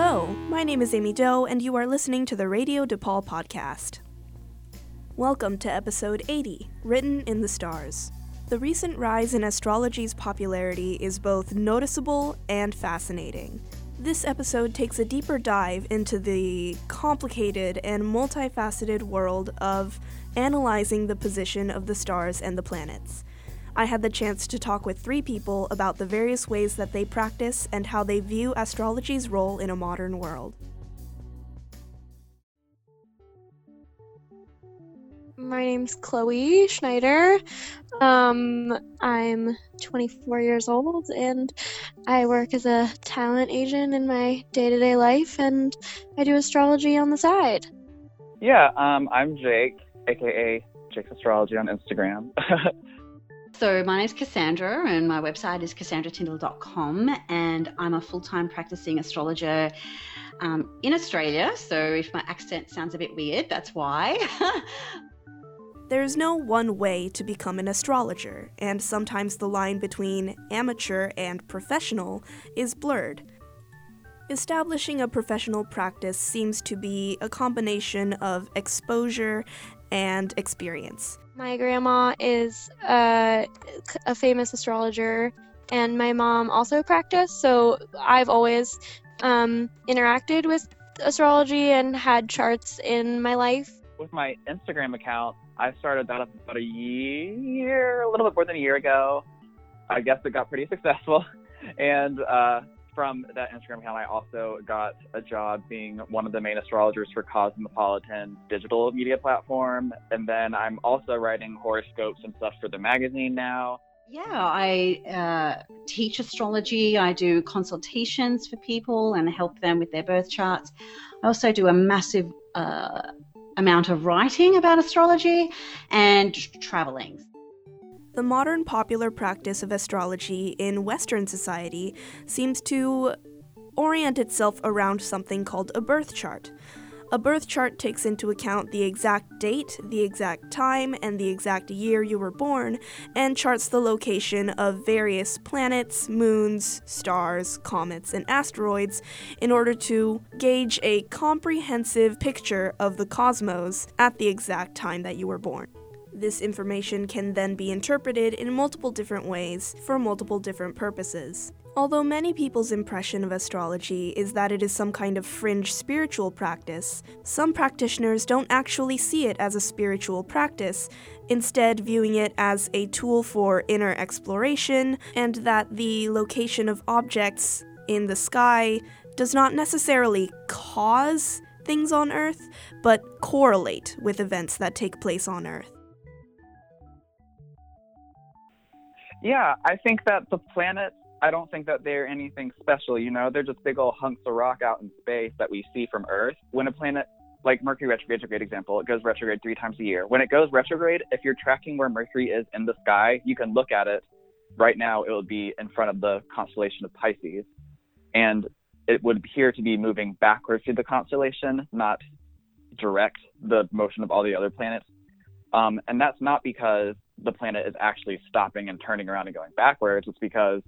Hello, my name is Amy Doe, and you are listening to the Radio DePaul podcast. Welcome to episode 80, Written in the Stars. The recent rise in astrology's popularity is both noticeable and fascinating. This episode takes a deeper dive into the complicated and multifaceted world of analyzing the position of the stars and the planets. I had the chance to talk with three people about the various ways that they practice and how they view astrology's role in a modern world. My name's Chloe Schneider. Um, I'm 24 years old and I work as a talent agent in my day to day life and I do astrology on the side. Yeah, um, I'm Jake, aka Jake's Astrology on Instagram. So, my name is Cassandra, and my website is cassandratyndall.com, and I'm a full time practicing astrologer um, in Australia. So, if my accent sounds a bit weird, that's why. There is no one way to become an astrologer, and sometimes the line between amateur and professional is blurred. Establishing a professional practice seems to be a combination of exposure and experience. My grandma is uh, a famous astrologer, and my mom also practiced, so I've always um, interacted with astrology and had charts in my life. With my Instagram account, I started that about a year, a little bit more than a year ago. I guess it got pretty successful. And uh, from that Instagram account, I also got a job being one of the main astrologers for Cosmopolitan digital media platform. And then I'm also writing horoscopes and stuff for the magazine now. Yeah, I uh, teach astrology. I do consultations for people and help them with their birth charts. I also do a massive uh, amount of writing about astrology and traveling. The modern popular practice of astrology in Western society seems to orient itself around something called a birth chart. A birth chart takes into account the exact date, the exact time, and the exact year you were born, and charts the location of various planets, moons, stars, comets, and asteroids in order to gauge a comprehensive picture of the cosmos at the exact time that you were born. This information can then be interpreted in multiple different ways for multiple different purposes. Although many people's impression of astrology is that it is some kind of fringe spiritual practice, some practitioners don't actually see it as a spiritual practice, instead, viewing it as a tool for inner exploration, and that the location of objects in the sky does not necessarily cause things on Earth, but correlate with events that take place on Earth. Yeah, I think that the planets, I don't think that they're anything special, you know? They're just big old hunks of rock out in space that we see from Earth. When a planet, like Mercury retrograde, is a great example, it goes retrograde three times a year. When it goes retrograde, if you're tracking where Mercury is in the sky, you can look at it. Right now, it would be in front of the constellation of Pisces. And it would appear to be moving backwards through the constellation, not direct the motion of all the other planets. Um, and that's not because the planet is actually stopping and turning around and going backwards. It's because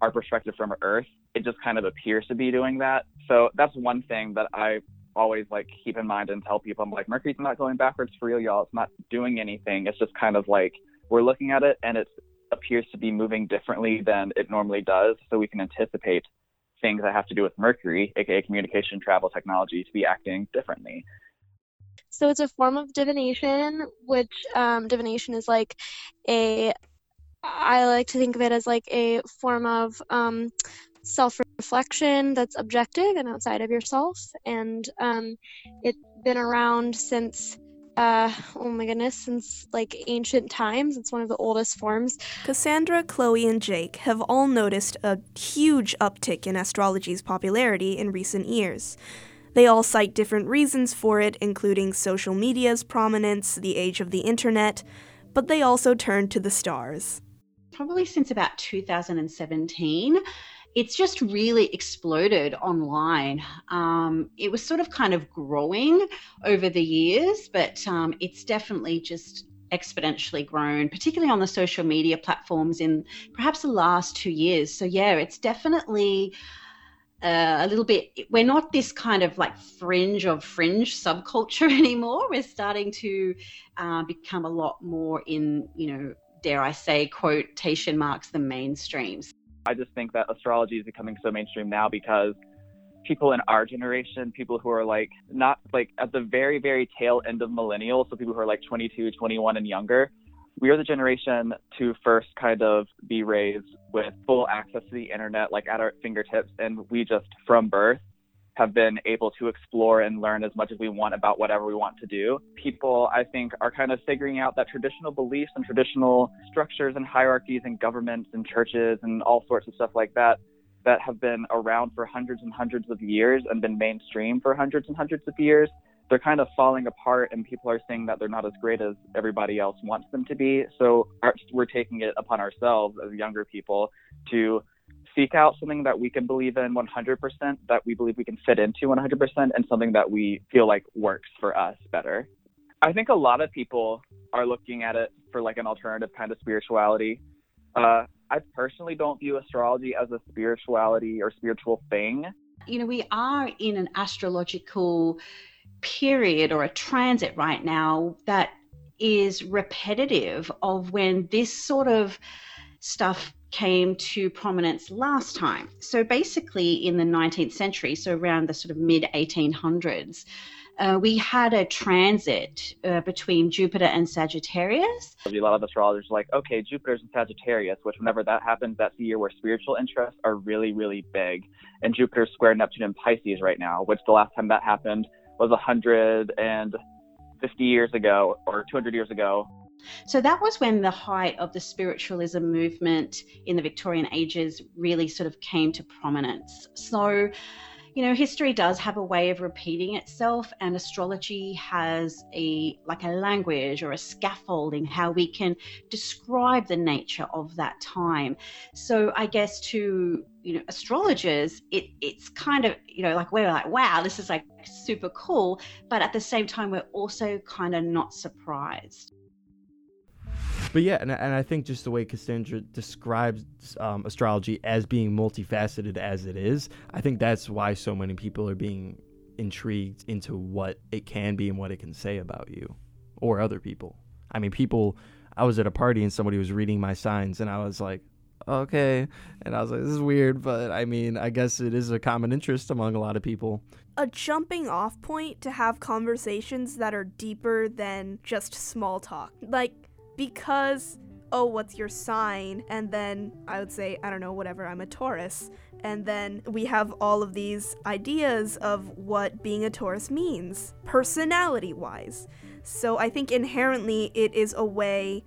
our perspective from Earth, it just kind of appears to be doing that. So that's one thing that I always like keep in mind and tell people. I'm like, Mercury's not going backwards for real, y'all. It's not doing anything. It's just kind of like we're looking at it and it appears to be moving differently than it normally does. So we can anticipate things that have to do with Mercury, aka communication, travel, technology, to be acting differently. So it's a form of divination, which um, divination is like a, I like to think of it as like a form of um, self reflection that's objective and outside of yourself. And um, it's been around since uh, oh my goodness, since like ancient times. It's one of the oldest forms. Cassandra, Chloe, and Jake have all noticed a huge uptick in astrology's popularity in recent years. They all cite different reasons for it, including social media's prominence, the age of the internet, but they also turn to the stars. Probably since about 2017, it's just really exploded online. Um, it was sort of kind of growing over the years, but um, it's definitely just exponentially grown, particularly on the social media platforms in perhaps the last two years. So, yeah, it's definitely uh, a little bit we're not this kind of like fringe of fringe subculture anymore. We're starting to uh, become a lot more in you know dare i say quotation marks the mainstreams i just think that astrology is becoming so mainstream now because people in our generation people who are like not like at the very very tail end of millennials so people who are like 22 21 and younger we are the generation to first kind of be raised with full access to the internet, like at our fingertips. And we just, from birth, have been able to explore and learn as much as we want about whatever we want to do. People, I think, are kind of figuring out that traditional beliefs and traditional structures and hierarchies and governments and churches and all sorts of stuff like that that have been around for hundreds and hundreds of years and been mainstream for hundreds and hundreds of years they're kind of falling apart and people are saying that they're not as great as everybody else wants them to be. So we're taking it upon ourselves as younger people to seek out something that we can believe in 100%, that we believe we can fit into 100%, and something that we feel like works for us better. I think a lot of people are looking at it for like an alternative kind of spirituality. Uh, I personally don't view astrology as a spirituality or spiritual thing. You know, we are in an astrological period or a transit right now that is repetitive of when this sort of stuff came to prominence last time. So basically, in the 19th century, so around the sort of mid 1800s, uh, we had a transit uh, between Jupiter and Sagittarius. A lot of astrologers are like, okay, Jupiter's in Sagittarius, which whenever that happens, that's the year where spiritual interests are really, really big. And Jupiter's square Neptune in Pisces right now, which the last time that happened was 150 years ago or 200 years ago. So that was when the height of the spiritualism movement in the Victorian ages really sort of came to prominence. So you know history does have a way of repeating itself and astrology has a like a language or a scaffolding how we can describe the nature of that time. So i guess to you know astrologers it it's kind of you know like we're like wow this is like super cool but at the same time we're also kind of not surprised but yeah, and, and I think just the way Cassandra describes um, astrology as being multifaceted as it is, I think that's why so many people are being intrigued into what it can be and what it can say about you or other people. I mean, people, I was at a party and somebody was reading my signs, and I was like, okay. And I was like, this is weird, but I mean, I guess it is a common interest among a lot of people. A jumping off point to have conversations that are deeper than just small talk. Like, because oh, what's your sign? And then I would say, I don't know, whatever, I'm a Taurus. And then we have all of these ideas of what being a Taurus means, personality wise. So I think inherently it is a way,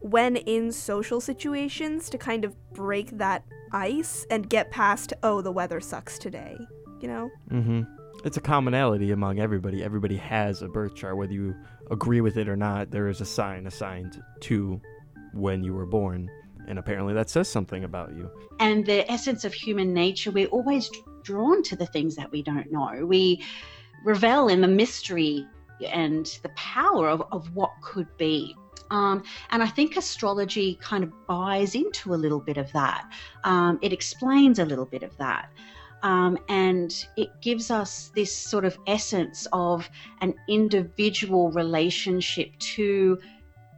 when in social situations, to kind of break that ice and get past, oh, the weather sucks today, you know? Mm hmm. It's a commonality among everybody. Everybody has a birth chart, whether you agree with it or not, there is a sign assigned to when you were born. And apparently that says something about you. And the essence of human nature, we're always drawn to the things that we don't know. We revel in the mystery and the power of, of what could be. Um, and I think astrology kind of buys into a little bit of that. Um, it explains a little bit of that. Um, and it gives us this sort of essence of an individual relationship to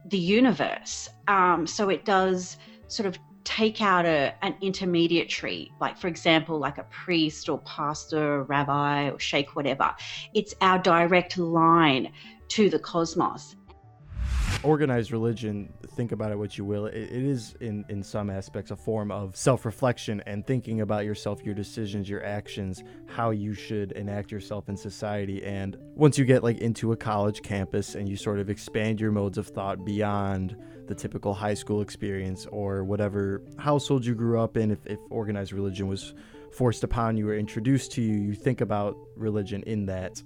the universe. Um, so it does sort of take out a, an intermediary, like for example, like a priest or pastor or rabbi or sheikh, whatever. It's our direct line to the cosmos organized religion, think about it what you will, it, it is in, in some aspects a form of self reflection and thinking about yourself, your decisions, your actions, how you should enact yourself in society. And once you get like into a college campus and you sort of expand your modes of thought beyond the typical high school experience or whatever household you grew up in, if, if organized religion was forced upon you or introduced to you, you think about religion in that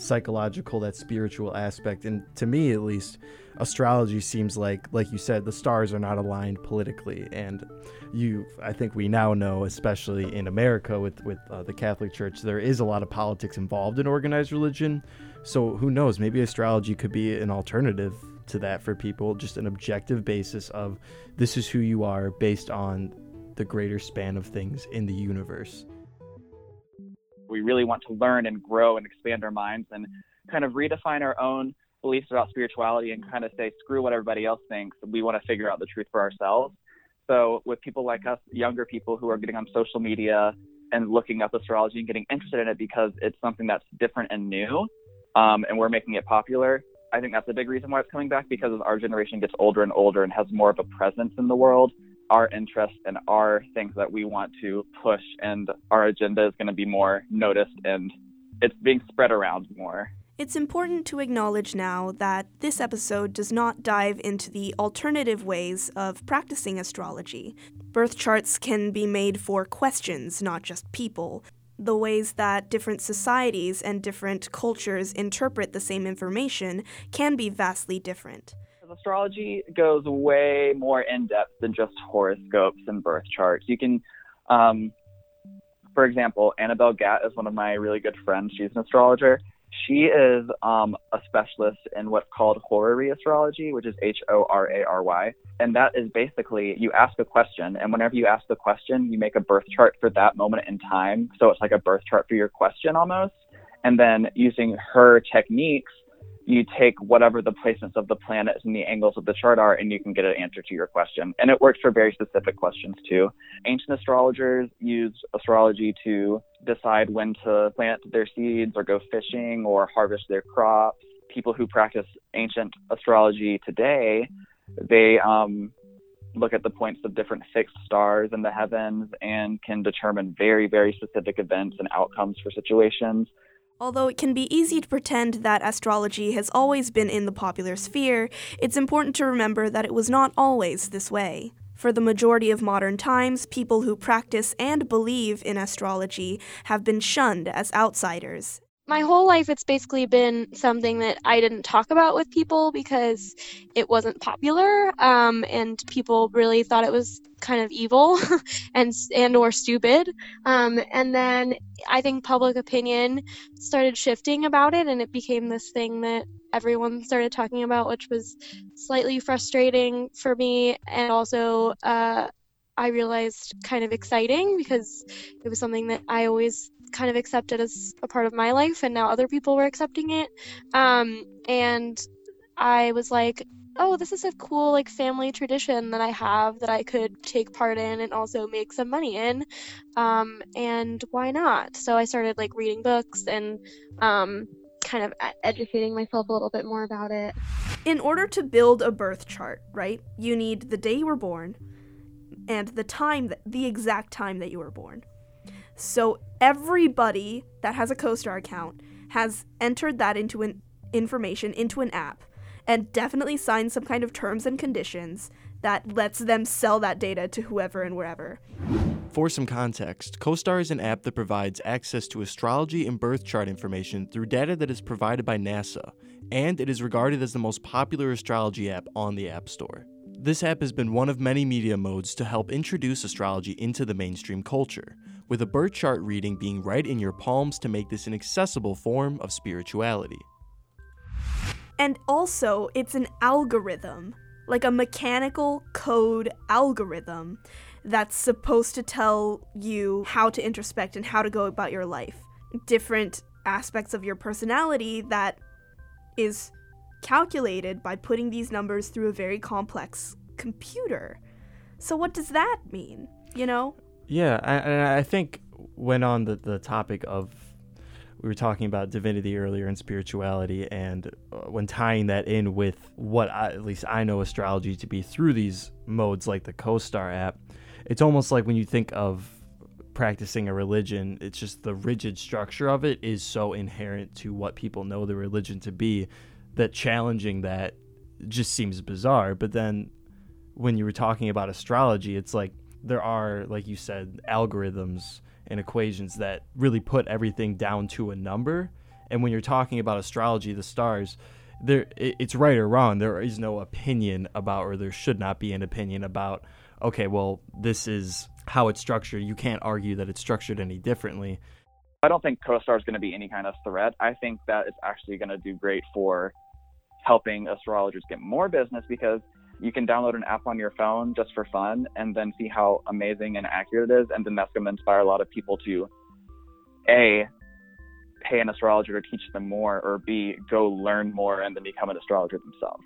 psychological, that spiritual aspect. And to me, at least, astrology seems like, like you said, the stars are not aligned politically. And you, I think we now know, especially in America with with uh, the Catholic Church, there is a lot of politics involved in organized religion. So who knows? Maybe astrology could be an alternative to that for people, just an objective basis of this is who you are based on the greater span of things in the universe. We really want to learn and grow and expand our minds and kind of redefine our own beliefs about spirituality and kind of say, screw what everybody else thinks. We want to figure out the truth for ourselves. So, with people like us, younger people who are getting on social media and looking up astrology and getting interested in it because it's something that's different and new, um, and we're making it popular, I think that's a big reason why it's coming back because as our generation gets older and older and has more of a presence in the world, our interests and our things that we want to push and our agenda is going to be more noticed and it's being spread around more. It's important to acknowledge now that this episode does not dive into the alternative ways of practicing astrology. Birth charts can be made for questions, not just people. The ways that different societies and different cultures interpret the same information can be vastly different. Astrology goes way more in depth than just horoscopes and birth charts. You can, um, for example, Annabel Gat is one of my really good friends. She's an astrologer she is um, a specialist in what's called horary astrology, which is H O R A R Y. And that is basically you ask a question, and whenever you ask the question, you make a birth chart for that moment in time. So it's like a birth chart for your question almost. And then using her techniques, you take whatever the placements of the planets and the angles of the chart are, and you can get an answer to your question. And it works for very specific questions too. Ancient astrologers used astrology to decide when to plant their seeds or go fishing or harvest their crops. People who practice ancient astrology today, they um, look at the points of different fixed stars in the heavens and can determine very, very specific events and outcomes for situations. Although it can be easy to pretend that astrology has always been in the popular sphere, it's important to remember that it was not always this way. For the majority of modern times, people who practice and believe in astrology have been shunned as outsiders, my whole life it's basically been something that I didn't talk about with people because it wasn't popular um, and people really thought it was kind of evil and and or stupid. Um, and then I think public opinion started shifting about it and it became this thing that everyone started talking about which was slightly frustrating for me and also uh, I realized kind of exciting because it was something that I always kind of accepted as a part of my life, and now other people were accepting it. Um, and I was like, oh, this is a cool like family tradition that I have that I could take part in and also make some money in. Um, and why not? So I started like reading books and um, kind of educating myself a little bit more about it. In order to build a birth chart, right, you need the day you were born and the time, that, the exact time that you were born. So everybody that has a CoStar account has entered that into an information into an app and definitely signed some kind of terms and conditions that lets them sell that data to whoever and wherever. For some context, CoStar is an app that provides access to astrology and birth chart information through data that is provided by NASA, and it is regarded as the most popular astrology app on the App Store. This app has been one of many media modes to help introduce astrology into the mainstream culture, with a birth chart reading being right in your palms to make this an accessible form of spirituality. And also, it's an algorithm, like a mechanical code algorithm that's supposed to tell you how to introspect and how to go about your life. Different aspects of your personality that is calculated by putting these numbers through a very complex computer. So, what does that mean? You know? Yeah, I, I think when on the, the topic of we were talking about divinity earlier and spirituality, and uh, when tying that in with what I, at least I know astrology to be through these modes like the CoStar app, it's almost like when you think of practicing a religion, it's just the rigid structure of it is so inherent to what people know the religion to be that challenging that just seems bizarre. But then when you were talking about astrology, it's like there are, like you said, algorithms and equations that really put everything down to a number. And when you're talking about astrology, the stars, there it's right or wrong. There is no opinion about, or there should not be an opinion about. Okay, well, this is how it's structured. You can't argue that it's structured any differently. I don't think CoStar is going to be any kind of threat. I think that it's actually going to do great for helping astrologers get more business because you can download an app on your phone just for fun and then see how amazing and accurate it is. And then that's going to inspire a lot of people to A, pay an astrologer to teach them more, or B, go learn more and then become an astrologer themselves?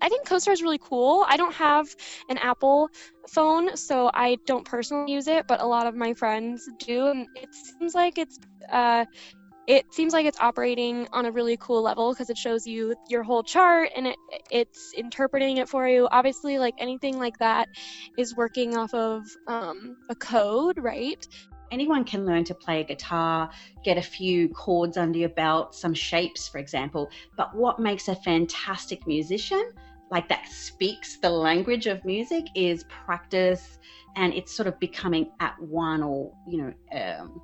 I think CoStar is really cool. I don't have an Apple phone, so I don't personally use it, but a lot of my friends do, and it seems like it's uh, it seems like it's operating on a really cool level because it shows you your whole chart and it it's interpreting it for you. Obviously, like anything like that is working off of um, a code, right? Anyone can learn to play a guitar, get a few chords under your belt, some shapes, for example. But what makes a fantastic musician, like that speaks the language of music, is practice and it's sort of becoming at one or, you know, um,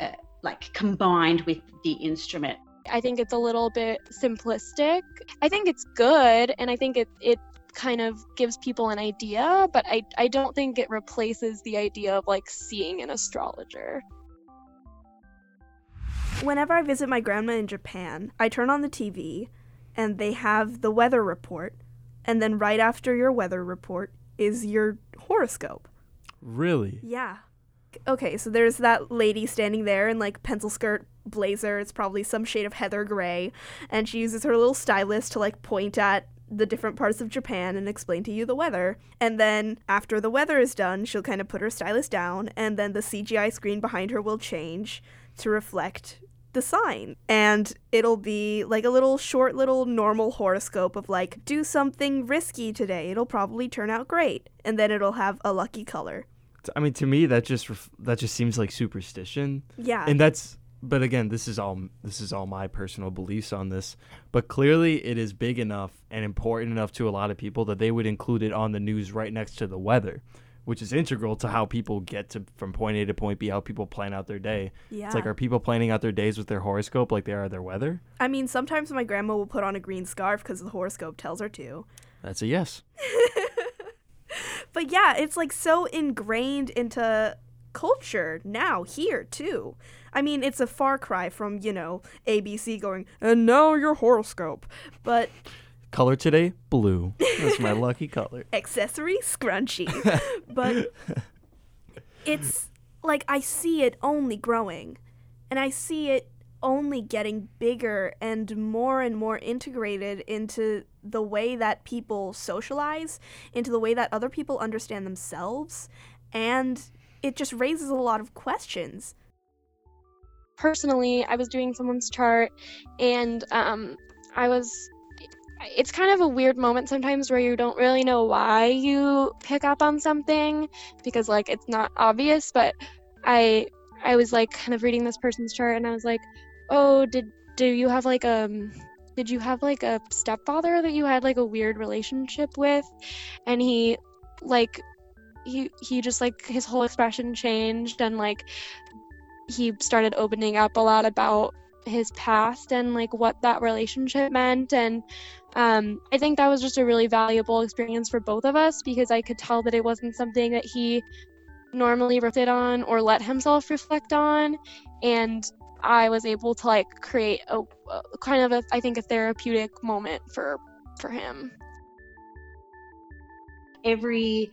uh, like combined with the instrument. I think it's a little bit simplistic. I think it's good and I think it it kind of gives people an idea, but I I don't think it replaces the idea of like seeing an astrologer. Whenever I visit my grandma in Japan, I turn on the TV and they have the weather report and then right after your weather report is your horoscope. Really? Yeah okay, so there's that lady standing there in like pencil skirt blazer. It's probably some shade of heather gray, and she uses her little stylus to like point at the different parts of Japan and explain to you the weather. And then after the weather is done, she'll kind of put her stylus down, and then the CGI screen behind her will change to reflect the sign. And it'll be like a little short, little normal horoscope of like, do something risky today. It'll probably turn out great. And then it'll have a lucky color. I mean, to me, that just ref- that just seems like superstition. Yeah. And that's, but again, this is all this is all my personal beliefs on this. But clearly, it is big enough and important enough to a lot of people that they would include it on the news right next to the weather, which is integral to how people get to from point A to point B, how people plan out their day. Yeah. It's like, are people planning out their days with their horoscope like they are their weather? I mean, sometimes my grandma will put on a green scarf because the horoscope tells her to. That's a yes. but yeah, it's like so ingrained into culture now here too. I mean, it's a far cry from, you know, ABC going, "And now your horoscope." But color today, blue. That's my lucky color. Accessory scrunchy. but it's like I see it only growing. And I see it only getting bigger and more and more integrated into the way that people socialize, into the way that other people understand themselves, and it just raises a lot of questions. Personally, I was doing someone's chart and um, I was. It's kind of a weird moment sometimes where you don't really know why you pick up on something because, like, it's not obvious, but I I was like kind of reading this person's chart and I was like, oh, did do you have like um did you have like a stepfather that you had like a weird relationship with and he like he he just like his whole expression changed and like he started opening up a lot about his past and like what that relationship meant and um, i think that was just a really valuable experience for both of us because i could tell that it wasn't something that he normally reflected on or let himself reflect on and I was able to like create a, a kind of a I think a therapeutic moment for for him. Every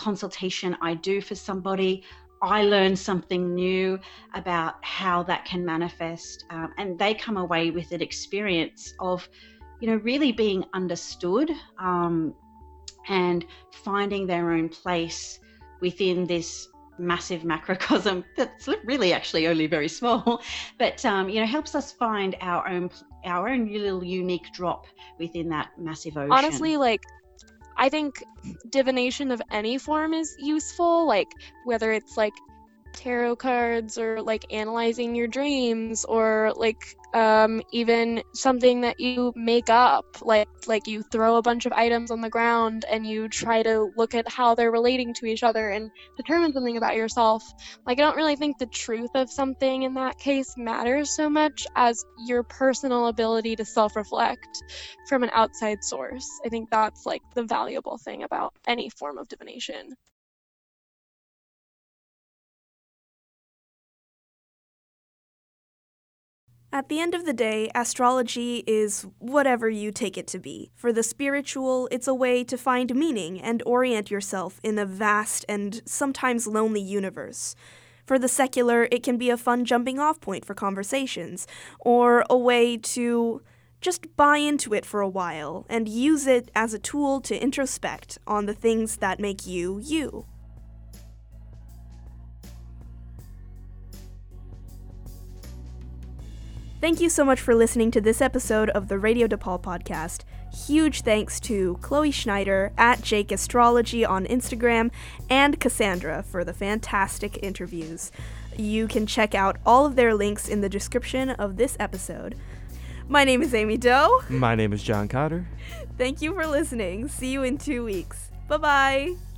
consultation I do for somebody, I learn something new about how that can manifest, um, and they come away with an experience of, you know, really being understood um, and finding their own place within this massive macrocosm that's really actually only very small, but um, you know helps us find our own our own little unique drop within that massive ocean. Honestly, like I think divination of any form is useful, like whether it's like tarot cards or like analyzing your dreams or like um, even something that you make up like like you throw a bunch of items on the ground and you try to look at how they're relating to each other and determine something about yourself. Like i don't really think the truth of something in that case matters so much as your personal ability to self-reflect from an outside source. I think that's like the valuable thing about any form of divination At the end of the day, astrology is whatever you take it to be. For the spiritual, it's a way to find meaning and orient yourself in a vast and sometimes lonely universe. For the secular, it can be a fun jumping off point for conversations, or a way to just buy into it for a while and use it as a tool to introspect on the things that make you you. Thank you so much for listening to this episode of the Radio DePaul podcast. Huge thanks to Chloe Schneider at Jake Astrology on Instagram and Cassandra for the fantastic interviews. You can check out all of their links in the description of this episode. My name is Amy Doe. My name is John Cotter. Thank you for listening. See you in two weeks. Bye bye.